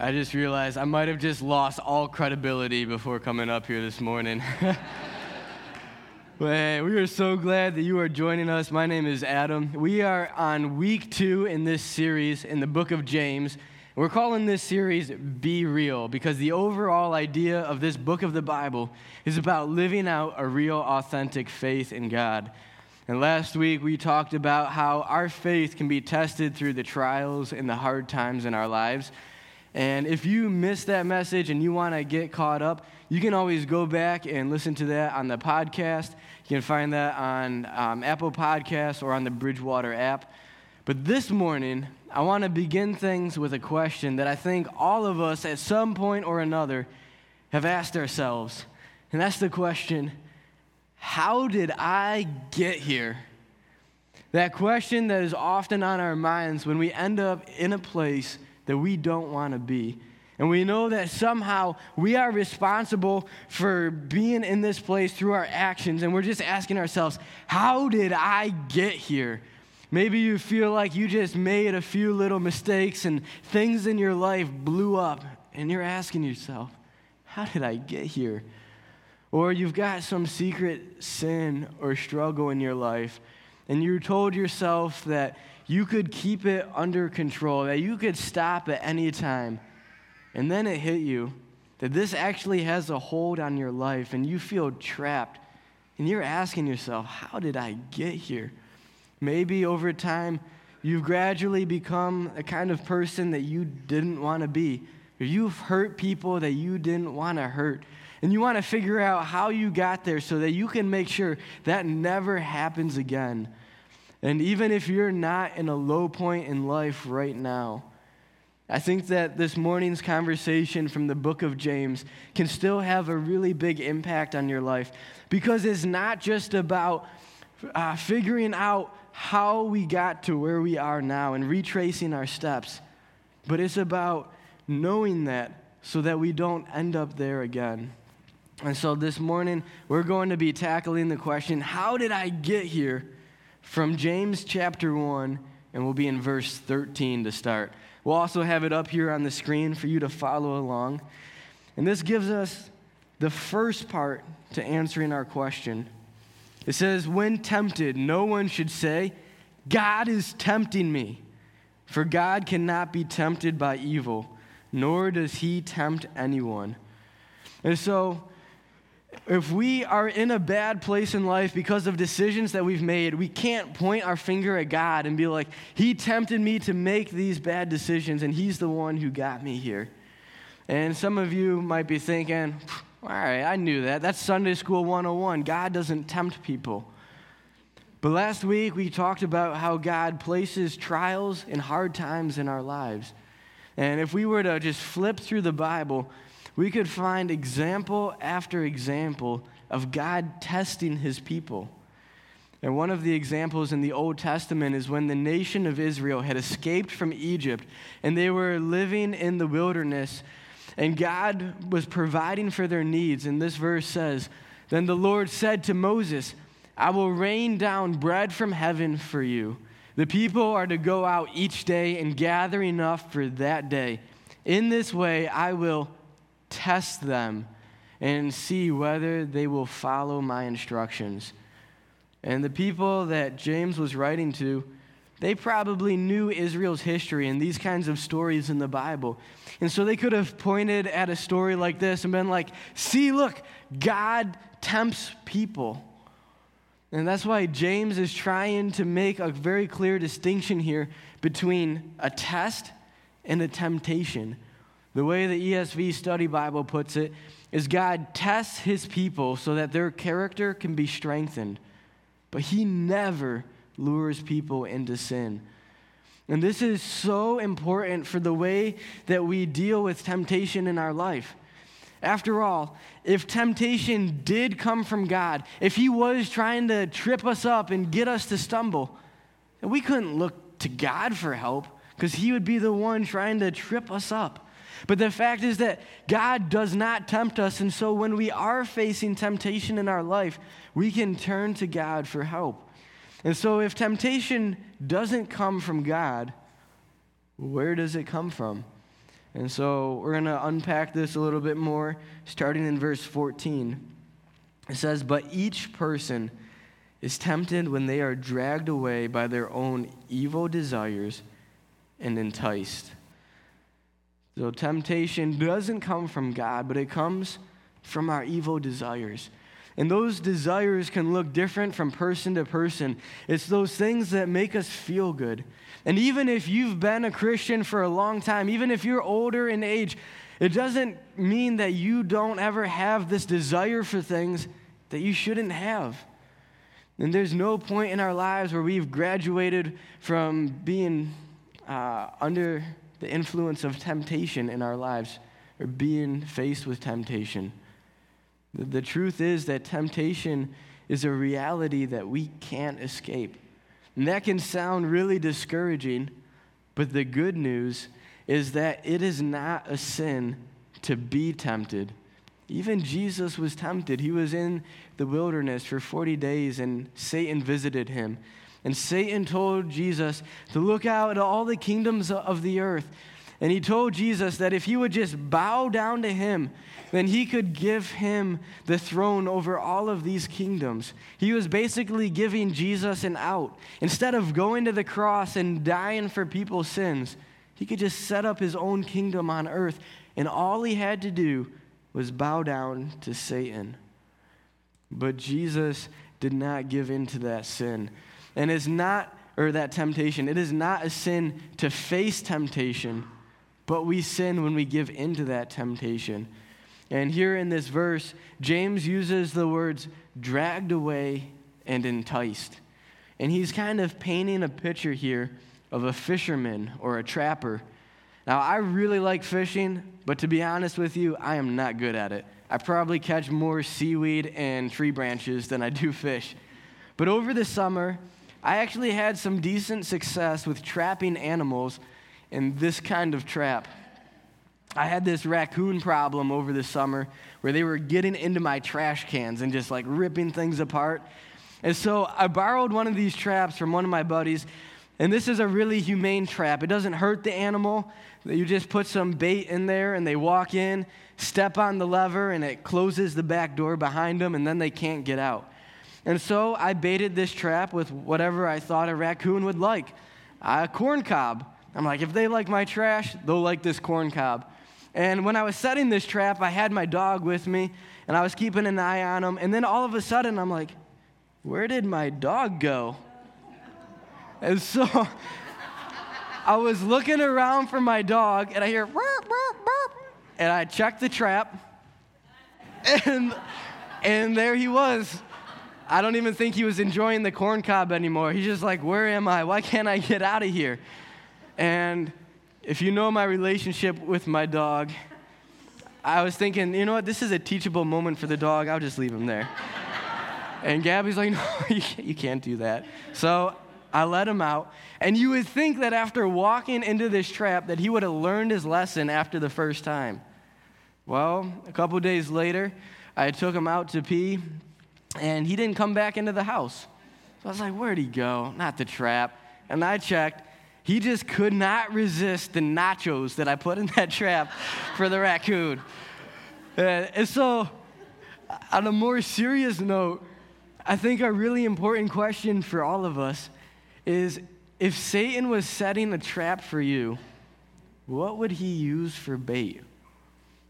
I just realized I might have just lost all credibility before coming up here this morning. Well, hey, we are so glad that you are joining us. My name is Adam. We are on week two in this series in the book of James. We're calling this series Be Real because the overall idea of this book of the Bible is about living out a real, authentic faith in God. And last week we talked about how our faith can be tested through the trials and the hard times in our lives. And if you missed that message and you want to get caught up, you can always go back and listen to that on the podcast. You can find that on um, Apple Podcasts or on the Bridgewater app. But this morning, I want to begin things with a question that I think all of us at some point or another have asked ourselves. And that's the question How did I get here? That question that is often on our minds when we end up in a place that we don't want to be. And we know that somehow we are responsible for being in this place through our actions. And we're just asking ourselves, how did I get here? Maybe you feel like you just made a few little mistakes and things in your life blew up. And you're asking yourself, how did I get here? Or you've got some secret sin or struggle in your life. And you told yourself that you could keep it under control, that you could stop at any time. And then it hit you that this actually has a hold on your life and you feel trapped. And you're asking yourself, how did I get here? Maybe over time, you've gradually become a kind of person that you didn't want to be. You've hurt people that you didn't want to hurt. And you want to figure out how you got there so that you can make sure that never happens again. And even if you're not in a low point in life right now, I think that this morning's conversation from the book of James can still have a really big impact on your life because it's not just about uh, figuring out how we got to where we are now and retracing our steps, but it's about knowing that so that we don't end up there again. And so this morning, we're going to be tackling the question how did I get here? From James chapter 1, and we'll be in verse 13 to start. We'll also have it up here on the screen for you to follow along. And this gives us the first part to answering our question. It says, When tempted, no one should say, God is tempting me. For God cannot be tempted by evil, nor does he tempt anyone. And so, if we are in a bad place in life because of decisions that we've made, we can't point our finger at God and be like, He tempted me to make these bad decisions, and He's the one who got me here. And some of you might be thinking, all right, I knew that. That's Sunday School 101. God doesn't tempt people. But last week we talked about how God places trials and hard times in our lives. And if we were to just flip through the Bible, we could find example after example of God testing his people. And one of the examples in the Old Testament is when the nation of Israel had escaped from Egypt and they were living in the wilderness, and God was providing for their needs. And this verse says, Then the Lord said to Moses, I will rain down bread from heaven for you. The people are to go out each day and gather enough for that day. In this way, I will test them and see whether they will follow my instructions. And the people that James was writing to, they probably knew Israel's history and these kinds of stories in the Bible. And so they could have pointed at a story like this and been like, see, look, God tempts people. And that's why James is trying to make a very clear distinction here between a test and a temptation. The way the ESV Study Bible puts it is God tests his people so that their character can be strengthened, but he never lures people into sin. And this is so important for the way that we deal with temptation in our life. After all, if temptation did come from God, if He was trying to trip us up and get us to stumble, we couldn't look to God for help because He would be the one trying to trip us up. But the fact is that God does not tempt us. And so when we are facing temptation in our life, we can turn to God for help. And so if temptation doesn't come from God, where does it come from? And so we're going to unpack this a little bit more, starting in verse 14. It says, But each person is tempted when they are dragged away by their own evil desires and enticed. So temptation doesn't come from God, but it comes from our evil desires. And those desires can look different from person to person. It's those things that make us feel good. And even if you've been a Christian for a long time, even if you're older in age, it doesn't mean that you don't ever have this desire for things that you shouldn't have. And there's no point in our lives where we've graduated from being uh, under the influence of temptation in our lives or being faced with temptation. The, the truth is that temptation is a reality that we can't escape. And that can sound really discouraging, but the good news is that it is not a sin to be tempted. Even Jesus was tempted. He was in the wilderness for 40 days, and Satan visited him. And Satan told Jesus to look out at all the kingdoms of the earth. And he told Jesus that if he would just bow down to him, then he could give him the throne over all of these kingdoms. He was basically giving Jesus an out. Instead of going to the cross and dying for people's sins, he could just set up his own kingdom on earth. And all he had to do was bow down to Satan. But Jesus did not give in to that sin. And it's not, or that temptation, it is not a sin to face temptation, but we sin when we give in to that temptation. And here in this verse, James uses the words dragged away and enticed. And he's kind of painting a picture here of a fisherman or a trapper. Now, I really like fishing, but to be honest with you, I am not good at it. I probably catch more seaweed and tree branches than I do fish. But over the summer, I actually had some decent success with trapping animals in this kind of trap. I had this raccoon problem over the summer where they were getting into my trash cans and just like ripping things apart. And so I borrowed one of these traps from one of my buddies, and this is a really humane trap. It doesn't hurt the animal. You just put some bait in there, and they walk in, step on the lever, and it closes the back door behind them, and then they can't get out. And so I baited this trap with whatever I thought a raccoon would like a corn cob. I'm like, if they like my trash, they'll like this corn cob. And when I was setting this trap, I had my dog with me and I was keeping an eye on him. And then all of a sudden, I'm like, where did my dog go? And so I was looking around for my dog and I hear, burp, burp, burp, and I checked the trap. And, and there he was. I don't even think he was enjoying the corn cob anymore. He's just like, where am I? Why can't I get out of here? And if you know my relationship with my dog, I was thinking, you know what, this is a teachable moment for the dog. I'll just leave him there. and Gabby's like, no, you can't do that. So I let him out. And you would think that after walking into this trap that he would have learned his lesson after the first time. Well, a couple days later, I took him out to pee, and he didn't come back into the house. So I was like, where'd he go? Not the trap. And I checked, he just could not resist the nachos that I put in that trap for the raccoon. Uh, and so, on a more serious note, I think a really important question for all of us is if Satan was setting a trap for you, what would he use for bait?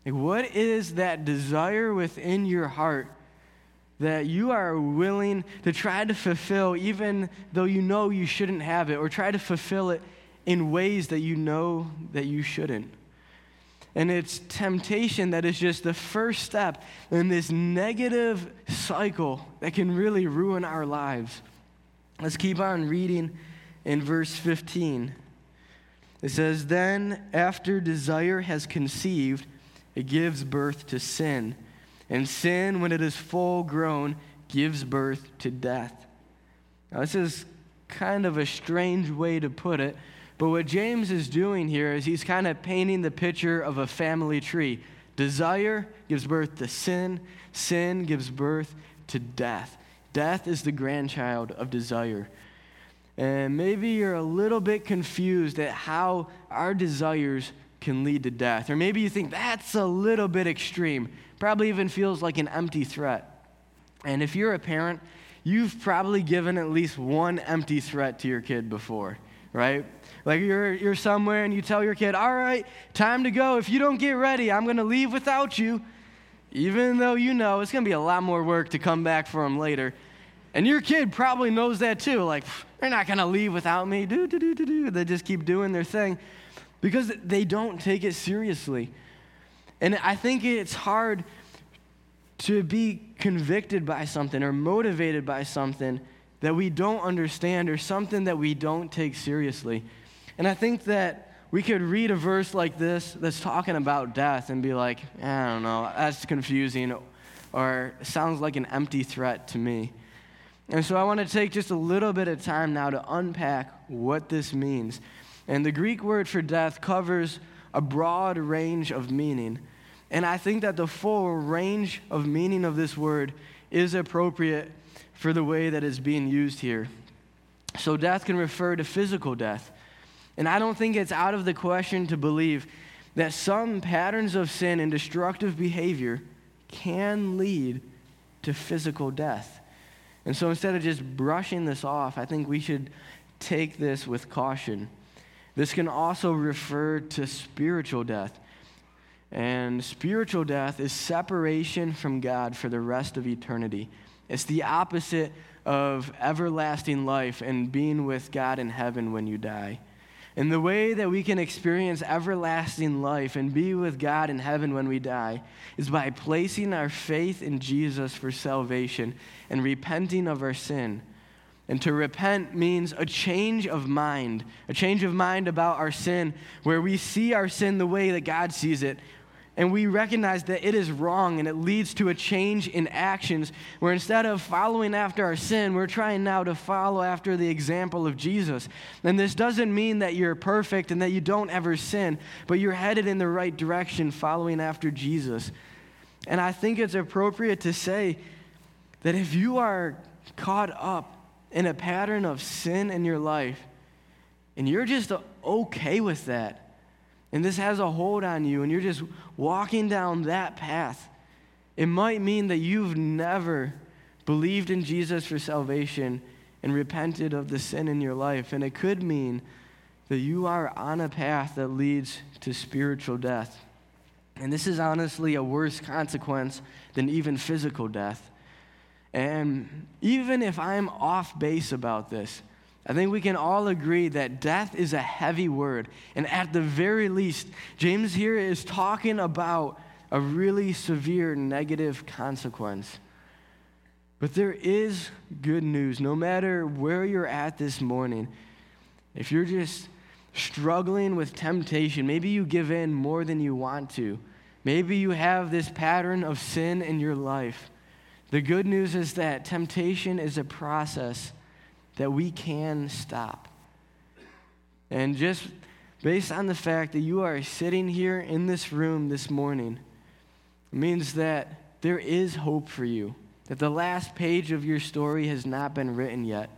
Like, what is that desire within your heart that you are willing to try to fulfill, even though you know you shouldn't have it, or try to fulfill it in ways that you know that you shouldn't. And it's temptation that is just the first step in this negative cycle that can really ruin our lives. Let's keep on reading in verse 15. It says, Then after desire has conceived, it gives birth to sin. And sin, when it is full grown, gives birth to death. Now, this is kind of a strange way to put it, but what James is doing here is he's kind of painting the picture of a family tree. Desire gives birth to sin, sin gives birth to death. Death is the grandchild of desire. And maybe you're a little bit confused at how our desires can lead to death. Or maybe you think that's a little bit extreme, probably even feels like an empty threat. And if you're a parent, you've probably given at least one empty threat to your kid before, right? Like you're, you're somewhere and you tell your kid, all right, time to go. If you don't get ready, I'm going to leave without you, even though you know it's going to be a lot more work to come back for them later. And your kid probably knows that too. Like, they're not going to leave without me. Do, do, do, do, do. They just keep doing their thing because they don't take it seriously. And I think it's hard to be convicted by something or motivated by something that we don't understand or something that we don't take seriously. And I think that we could read a verse like this that's talking about death and be like, eh, I don't know, that's confusing or sounds like an empty threat to me. And so I want to take just a little bit of time now to unpack what this means. And the Greek word for death covers a broad range of meaning. And I think that the full range of meaning of this word is appropriate for the way that it's being used here. So, death can refer to physical death. And I don't think it's out of the question to believe that some patterns of sin and destructive behavior can lead to physical death. And so instead of just brushing this off, I think we should take this with caution. This can also refer to spiritual death. And spiritual death is separation from God for the rest of eternity. It's the opposite of everlasting life and being with God in heaven when you die. And the way that we can experience everlasting life and be with God in heaven when we die is by placing our faith in Jesus for salvation and repenting of our sin. And to repent means a change of mind, a change of mind about our sin, where we see our sin the way that God sees it, and we recognize that it is wrong and it leads to a change in actions where instead of following after our sin, we're trying now to follow after the example of Jesus. And this doesn't mean that you're perfect and that you don't ever sin, but you're headed in the right direction following after Jesus. And I think it's appropriate to say that if you are caught up in a pattern of sin in your life and you're just okay with that, and this has a hold on you, and you're just walking down that path, it might mean that you've never believed in Jesus for salvation and repented of the sin in your life. And it could mean that you are on a path that leads to spiritual death. And this is honestly a worse consequence than even physical death. And even if I'm off base about this, I think we can all agree that death is a heavy word. And at the very least, James here is talking about a really severe negative consequence. But there is good news. No matter where you're at this morning, if you're just struggling with temptation, maybe you give in more than you want to, maybe you have this pattern of sin in your life. The good news is that temptation is a process that we can stop. And just based on the fact that you are sitting here in this room this morning, means that there is hope for you, that the last page of your story has not been written yet.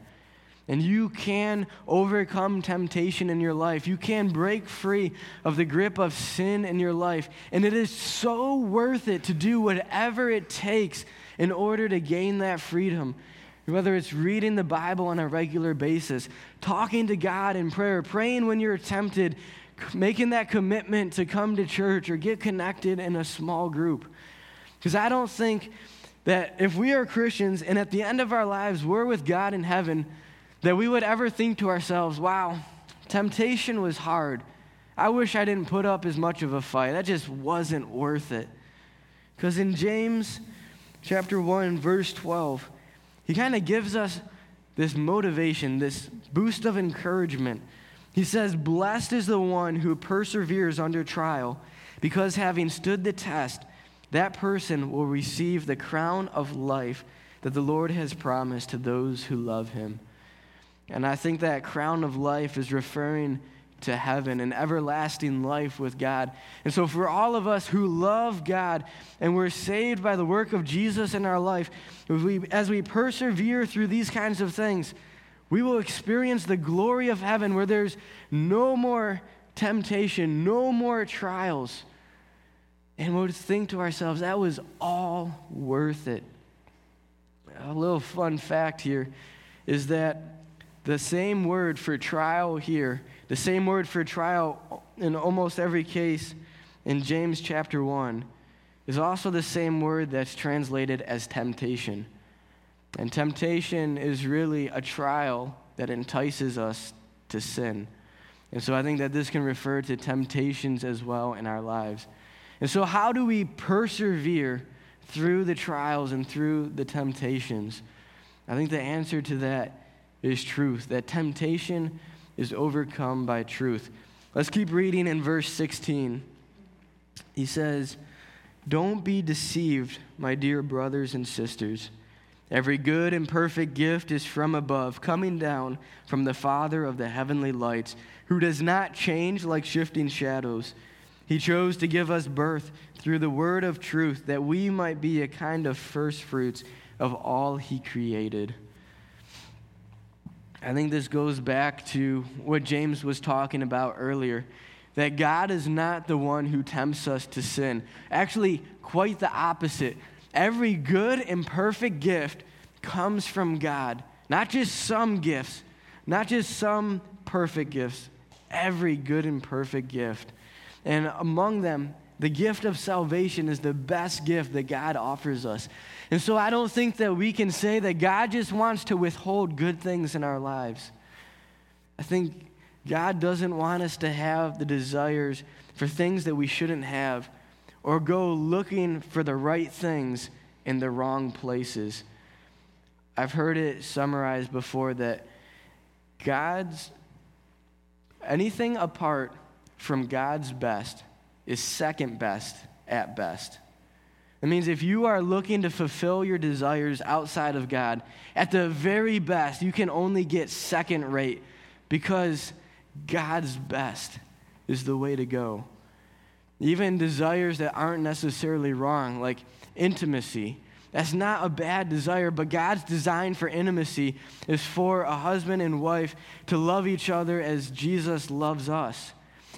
And you can overcome temptation in your life. You can break free of the grip of sin in your life. And it is so worth it to do whatever it takes in order to gain that freedom whether it's reading the Bible on a regular basis, talking to God in prayer, praying when you're tempted, making that commitment to come to church or get connected in a small group. Because I don't think that if we are Christians and at the end of our lives we're with God in heaven, that we would ever think to ourselves, wow, temptation was hard. I wish I didn't put up as much of a fight. That just wasn't worth it. Because in James chapter 1, verse 12, he kind of gives us this motivation, this boost of encouragement. He says, Blessed is the one who perseveres under trial, because having stood the test, that person will receive the crown of life that the Lord has promised to those who love him. And I think that crown of life is referring to heaven and everlasting life with God. And so, for all of us who love God and we're saved by the work of Jesus in our life, we, as we persevere through these kinds of things, we will experience the glory of heaven where there's no more temptation, no more trials. And we'll think to ourselves, that was all worth it. A little fun fact here is that the same word for trial here, the same word for trial in almost every case in James chapter 1, is also the same word that's translated as temptation. And temptation is really a trial that entices us to sin. And so I think that this can refer to temptations as well in our lives. And so, how do we persevere through the trials and through the temptations? I think the answer to that is truth, that temptation is overcome by truth. Let's keep reading in verse 16. He says, Don't be deceived, my dear brothers and sisters. Every good and perfect gift is from above, coming down from the Father of the heavenly lights, who does not change like shifting shadows. He chose to give us birth through the word of truth, that we might be a kind of first fruits of all He created. I think this goes back to what James was talking about earlier that God is not the one who tempts us to sin. Actually, quite the opposite. Every good and perfect gift comes from God. Not just some gifts, not just some perfect gifts, every good and perfect gift. And among them, the gift of salvation is the best gift that God offers us. And so I don't think that we can say that God just wants to withhold good things in our lives. I think God doesn't want us to have the desires for things that we shouldn't have or go looking for the right things in the wrong places. I've heard it summarized before that God's anything apart from God's best is second best at best. It means if you are looking to fulfill your desires outside of God, at the very best, you can only get second rate because God's best is the way to go. Even desires that aren't necessarily wrong, like intimacy. That's not a bad desire, but God's design for intimacy is for a husband and wife to love each other as Jesus loves us.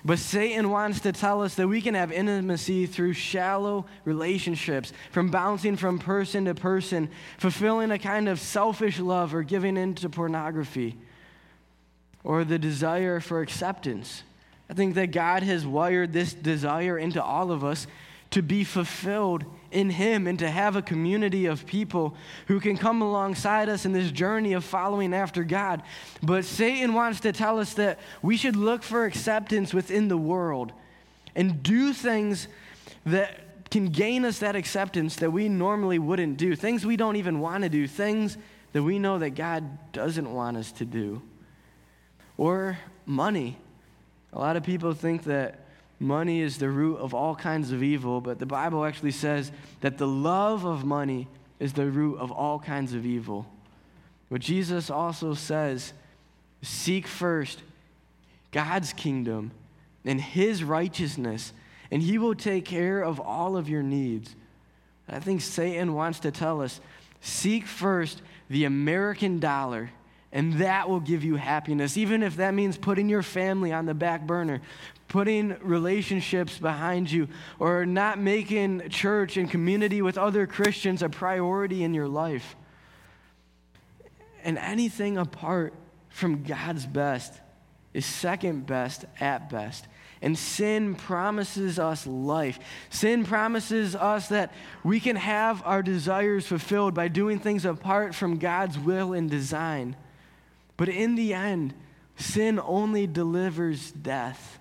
But Satan wants to tell us that we can have intimacy through shallow relationships, from bouncing from person to person, fulfilling a kind of selfish love or giving in to pornography or the desire for acceptance. I think that God has wired this desire into all of us to be fulfilled in Him and to have a community of people who can come alongside us in this journey of following after God. But Satan wants to tell us that we should look for acceptance within the world and do things that can gain us that acceptance that we normally wouldn't do, things we don't even want to do, things that we know that God doesn't want us to do or money. A lot of people think that money is the root of all kinds of evil, but the Bible actually says that the love of money is the root of all kinds of evil. But Jesus also says, seek first God's kingdom and his righteousness, and he will take care of all of your needs. I think Satan wants to tell us seek first the American dollar and that will give you happiness, even if that means putting your family on the back burner, putting relationships behind you, or not making church and community with other Christians a priority in your life. And anything apart from God's best is second best at best. And sin promises us life. Sin promises us that we can have our desires fulfilled by doing things apart from God's will and design. But in the end, sin only delivers death.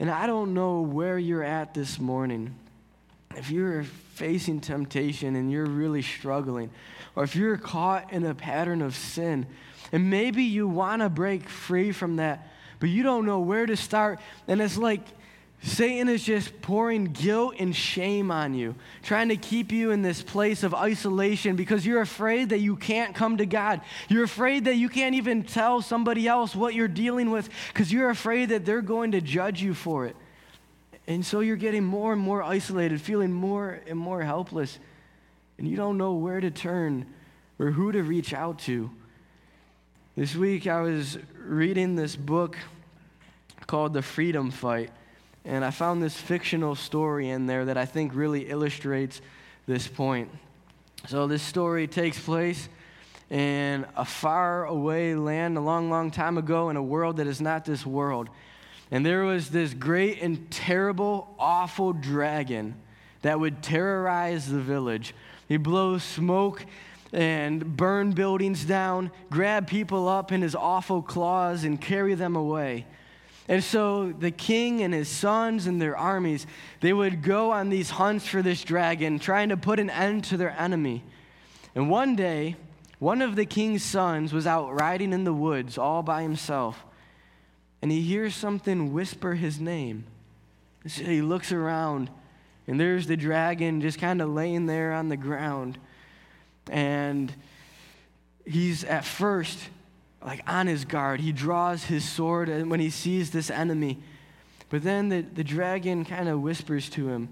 And I don't know where you're at this morning. If you're facing temptation and you're really struggling, or if you're caught in a pattern of sin, and maybe you want to break free from that, but you don't know where to start, and it's like Satan is just pouring guilt and shame on you, trying to keep you in this place of isolation because you're afraid that you can't come to God. You're afraid that you can't even tell somebody else what you're dealing with because you're afraid that they're going to judge you for it. And so you're getting more and more isolated, feeling more and more helpless, and you don't know where to turn or who to reach out to. This week I was reading this book called The Freedom Fight. And I found this fictional story in there that I think really illustrates this point. So, this story takes place in a far away land a long, long time ago in a world that is not this world. And there was this great and terrible, awful dragon that would terrorize the village. He blows smoke and burn buildings down, grab people up in his awful claws, and carry them away. And so the king and his sons and their armies, they would go on these hunts for this dragon, trying to put an end to their enemy. And one day, one of the king's sons was out riding in the woods all by himself, and he hears something whisper his name. So he looks around, and there's the dragon just kind of laying there on the ground. And he's at first like on his guard. He draws his sword and when he sees this enemy. But then the, the dragon kind of whispers to him,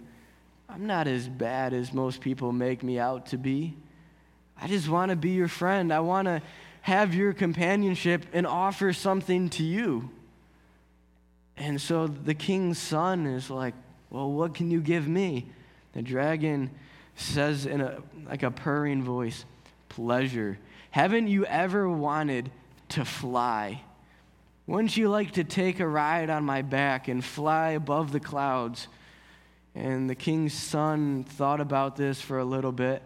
I'm not as bad as most people make me out to be. I just want to be your friend. I want to have your companionship and offer something to you. And so the king's son is like, Well, what can you give me? The dragon says in a like a purring voice, Pleasure. Haven't you ever wanted to fly. Wouldn't you like to take a ride on my back and fly above the clouds? And the king's son thought about this for a little bit.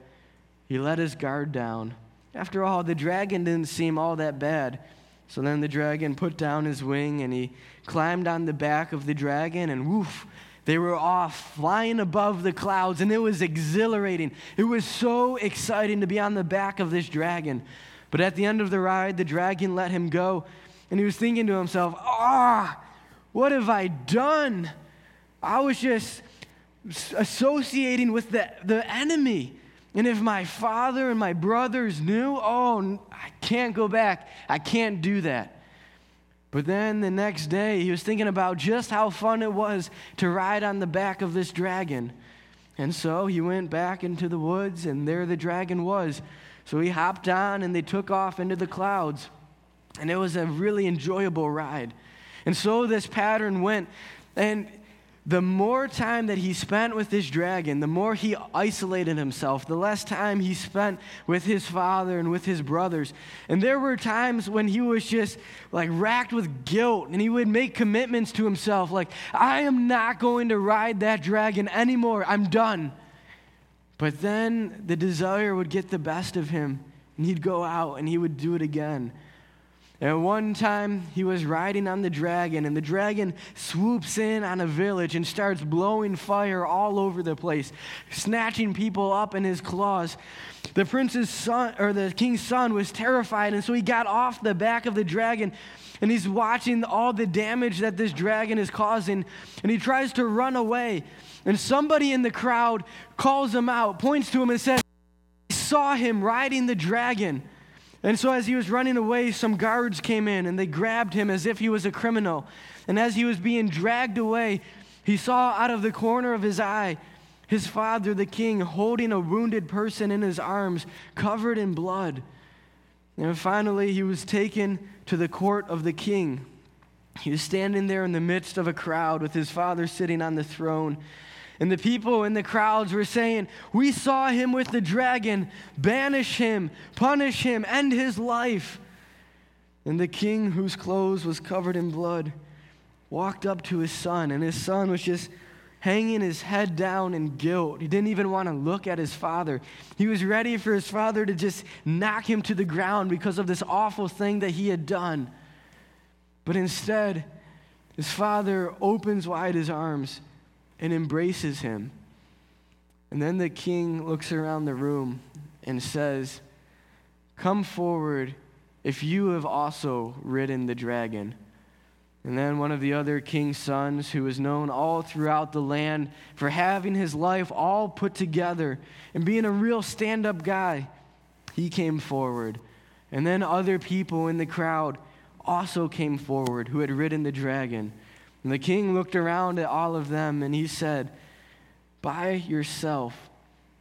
He let his guard down. After all, the dragon didn't seem all that bad. So then the dragon put down his wing and he climbed on the back of the dragon and woof, they were off flying above the clouds and it was exhilarating. It was so exciting to be on the back of this dragon. But at the end of the ride, the dragon let him go, and he was thinking to himself, Ah, what have I done? I was just associating with the, the enemy. And if my father and my brothers knew, oh, I can't go back. I can't do that. But then the next day, he was thinking about just how fun it was to ride on the back of this dragon. And so he went back into the woods, and there the dragon was, so he hopped on and they took off into the clouds. And it was a really enjoyable ride. And so this pattern went. And the more time that he spent with this dragon, the more he isolated himself, the less time he spent with his father and with his brothers. And there were times when he was just like racked with guilt and he would make commitments to himself like, I am not going to ride that dragon anymore. I'm done. But then the desire would get the best of him, and he'd go out and he would do it again. And one time he was riding on the dragon, and the dragon swoops in on a village and starts blowing fire all over the place, snatching people up in his claws. The prince's son, or the king's son, was terrified, and so he got off the back of the dragon and he's watching all the damage that this dragon is causing, and he tries to run away. And somebody in the crowd calls him out, points to him, and says, I saw him riding the dragon. And so, as he was running away, some guards came in and they grabbed him as if he was a criminal. And as he was being dragged away, he saw out of the corner of his eye his father, the king, holding a wounded person in his arms, covered in blood. And finally, he was taken to the court of the king. He was standing there in the midst of a crowd with his father sitting on the throne. And the people in the crowds were saying, We saw him with the dragon. Banish him, punish him, end his life. And the king, whose clothes was covered in blood, walked up to his son, and his son was just hanging his head down in guilt. He didn't even want to look at his father. He was ready for his father to just knock him to the ground because of this awful thing that he had done. But instead, his father opens wide his arms and embraces him. And then the king looks around the room and says, Come forward if you have also ridden the dragon. And then one of the other king's sons, who was known all throughout the land for having his life all put together and being a real stand up guy, he came forward. And then other people in the crowd also came forward who had ridden the dragon. And the king looked around at all of them and he said, By yourself,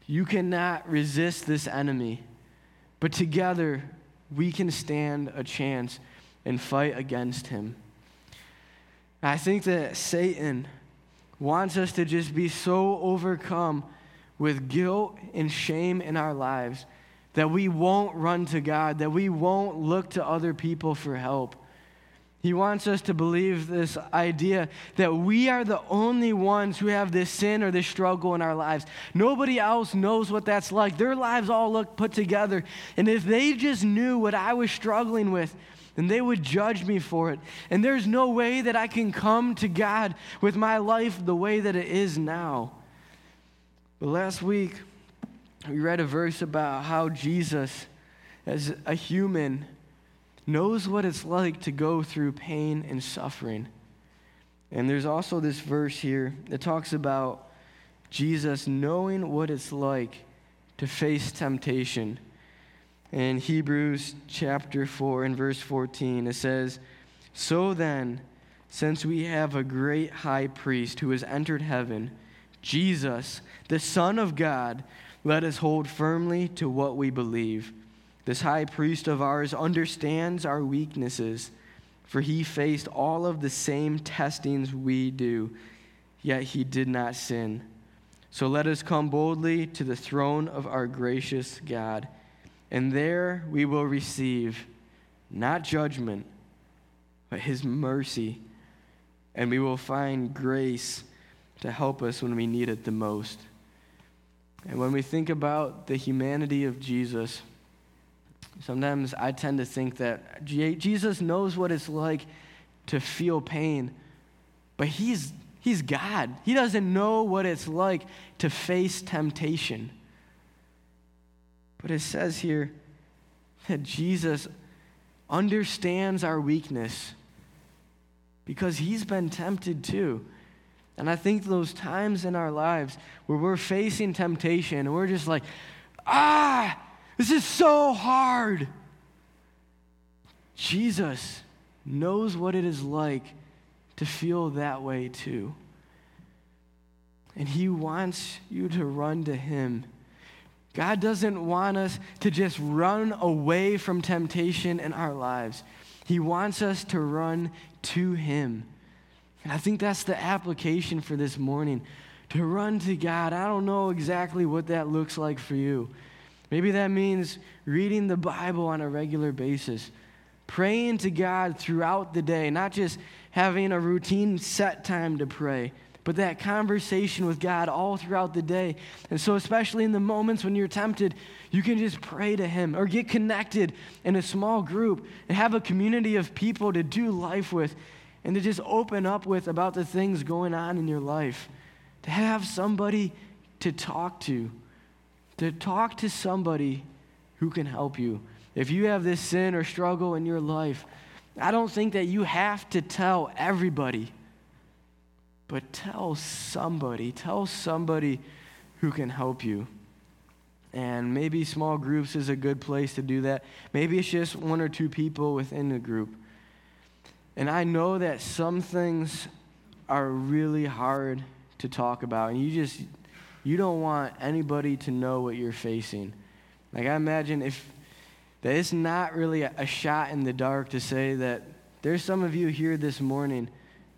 you cannot resist this enemy, but together we can stand a chance and fight against him. I think that Satan wants us to just be so overcome with guilt and shame in our lives that we won't run to God, that we won't look to other people for help. He wants us to believe this idea that we are the only ones who have this sin or this struggle in our lives. Nobody else knows what that's like. Their lives all look put together. And if they just knew what I was struggling with, then they would judge me for it. And there's no way that I can come to God with my life the way that it is now. But last week, we read a verse about how Jesus, as a human, knows what it's like to go through pain and suffering. And there's also this verse here that talks about Jesus knowing what it's like to face temptation. In Hebrews chapter 4 and verse 14, it says, So then, since we have a great high priest who has entered heaven, Jesus, the Son of God, let us hold firmly to what we believe. This high priest of ours understands our weaknesses, for he faced all of the same testings we do, yet he did not sin. So let us come boldly to the throne of our gracious God, and there we will receive not judgment, but his mercy, and we will find grace to help us when we need it the most. And when we think about the humanity of Jesus, sometimes I tend to think that Jesus knows what it's like to feel pain, but he's, he's God. He doesn't know what it's like to face temptation. But it says here that Jesus understands our weakness because he's been tempted too. And I think those times in our lives where we're facing temptation and we're just like, ah, this is so hard. Jesus knows what it is like to feel that way too. And he wants you to run to him. God doesn't want us to just run away from temptation in our lives. He wants us to run to him. And I think that's the application for this morning to run to God. I don't know exactly what that looks like for you. Maybe that means reading the Bible on a regular basis, praying to God throughout the day, not just having a routine set time to pray, but that conversation with God all throughout the day. And so, especially in the moments when you're tempted, you can just pray to Him or get connected in a small group and have a community of people to do life with and to just open up with about the things going on in your life. To have somebody to talk to, to talk to somebody who can help you. If you have this sin or struggle in your life, I don't think that you have to tell everybody, but tell somebody. Tell somebody who can help you. And maybe small groups is a good place to do that. Maybe it's just one or two people within the group. And I know that some things are really hard to talk about, and you just you don't want anybody to know what you're facing. Like I imagine if that it's not really a, a shot in the dark to say that there's some of you here this morning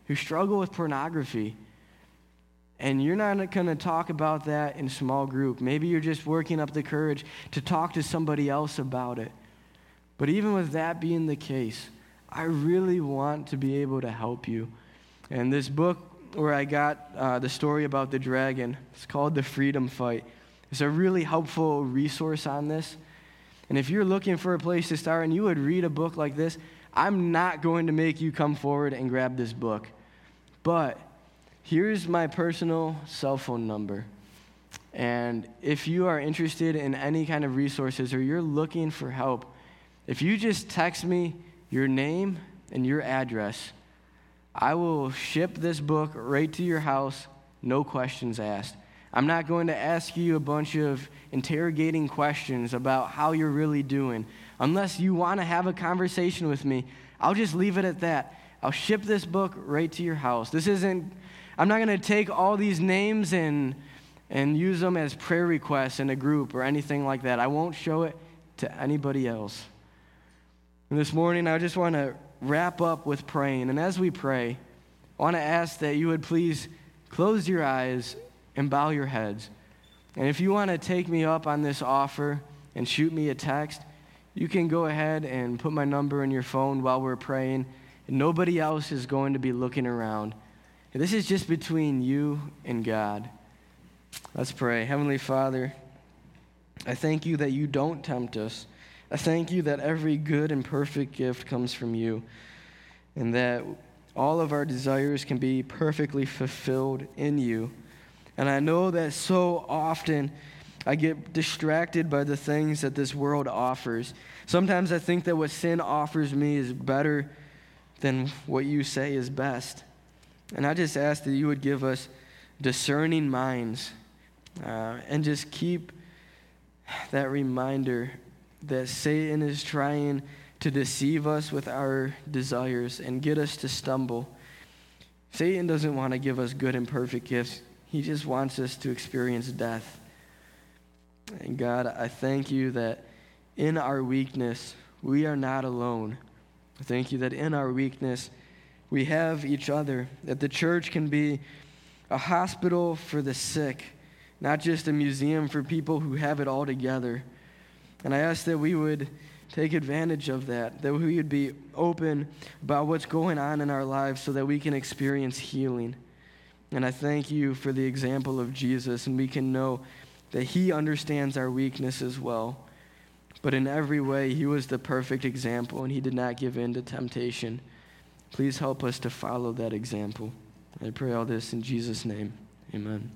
who struggle with pornography. And you're not going to talk about that in small group. Maybe you're just working up the courage to talk to somebody else about it. But even with that being the case, I really want to be able to help you. And this book where I got uh, the story about the dragon, it's called The Freedom Fight. It's a really helpful resource on this. And if you're looking for a place to start and you would read a book like this, I'm not going to make you come forward and grab this book. But here's my personal cell phone number. And if you are interested in any kind of resources or you're looking for help, if you just text me your name and your address. I will ship this book right to your house, no questions asked. I'm not going to ask you a bunch of interrogating questions about how you're really doing. Unless you want to have a conversation with me, I'll just leave it at that. I'll ship this book right to your house. This isn't, I'm not going to take all these names and, and use them as prayer requests in a group or anything like that. I won't show it to anybody else. And this morning, I just want to wrap up with praying. And as we pray, I want to ask that you would please close your eyes and bow your heads. And if you want to take me up on this offer and shoot me a text, you can go ahead and put my number in your phone while we're praying. And nobody else is going to be looking around. This is just between you and God. Let's pray. Heavenly Father, I thank you that you don't tempt us. I thank you that every good and perfect gift comes from you, and that all of our desires can be perfectly fulfilled in you. And I know that so often I get distracted by the things that this world offers. Sometimes I think that what sin offers me is better than what you say is best. And I just ask that you would give us discerning minds uh, and just keep that reminder that Satan is trying to deceive us with our desires and get us to stumble. Satan doesn't want to give us good and perfect gifts, he just wants us to experience death. And God, I thank you that in our weakness, we are not alone. I thank you that in our weakness, we have each other, that the church can be a hospital for the sick, not just a museum for people who have it all together. And I ask that we would take advantage of that, that we would be open about what's going on in our lives so that we can experience healing. And I thank you for the example of Jesus, and we can know that he understands our weakness as well. But in every way, he was the perfect example, and he did not give in to temptation. Please help us to follow that example. I pray all this in Jesus' name. Amen.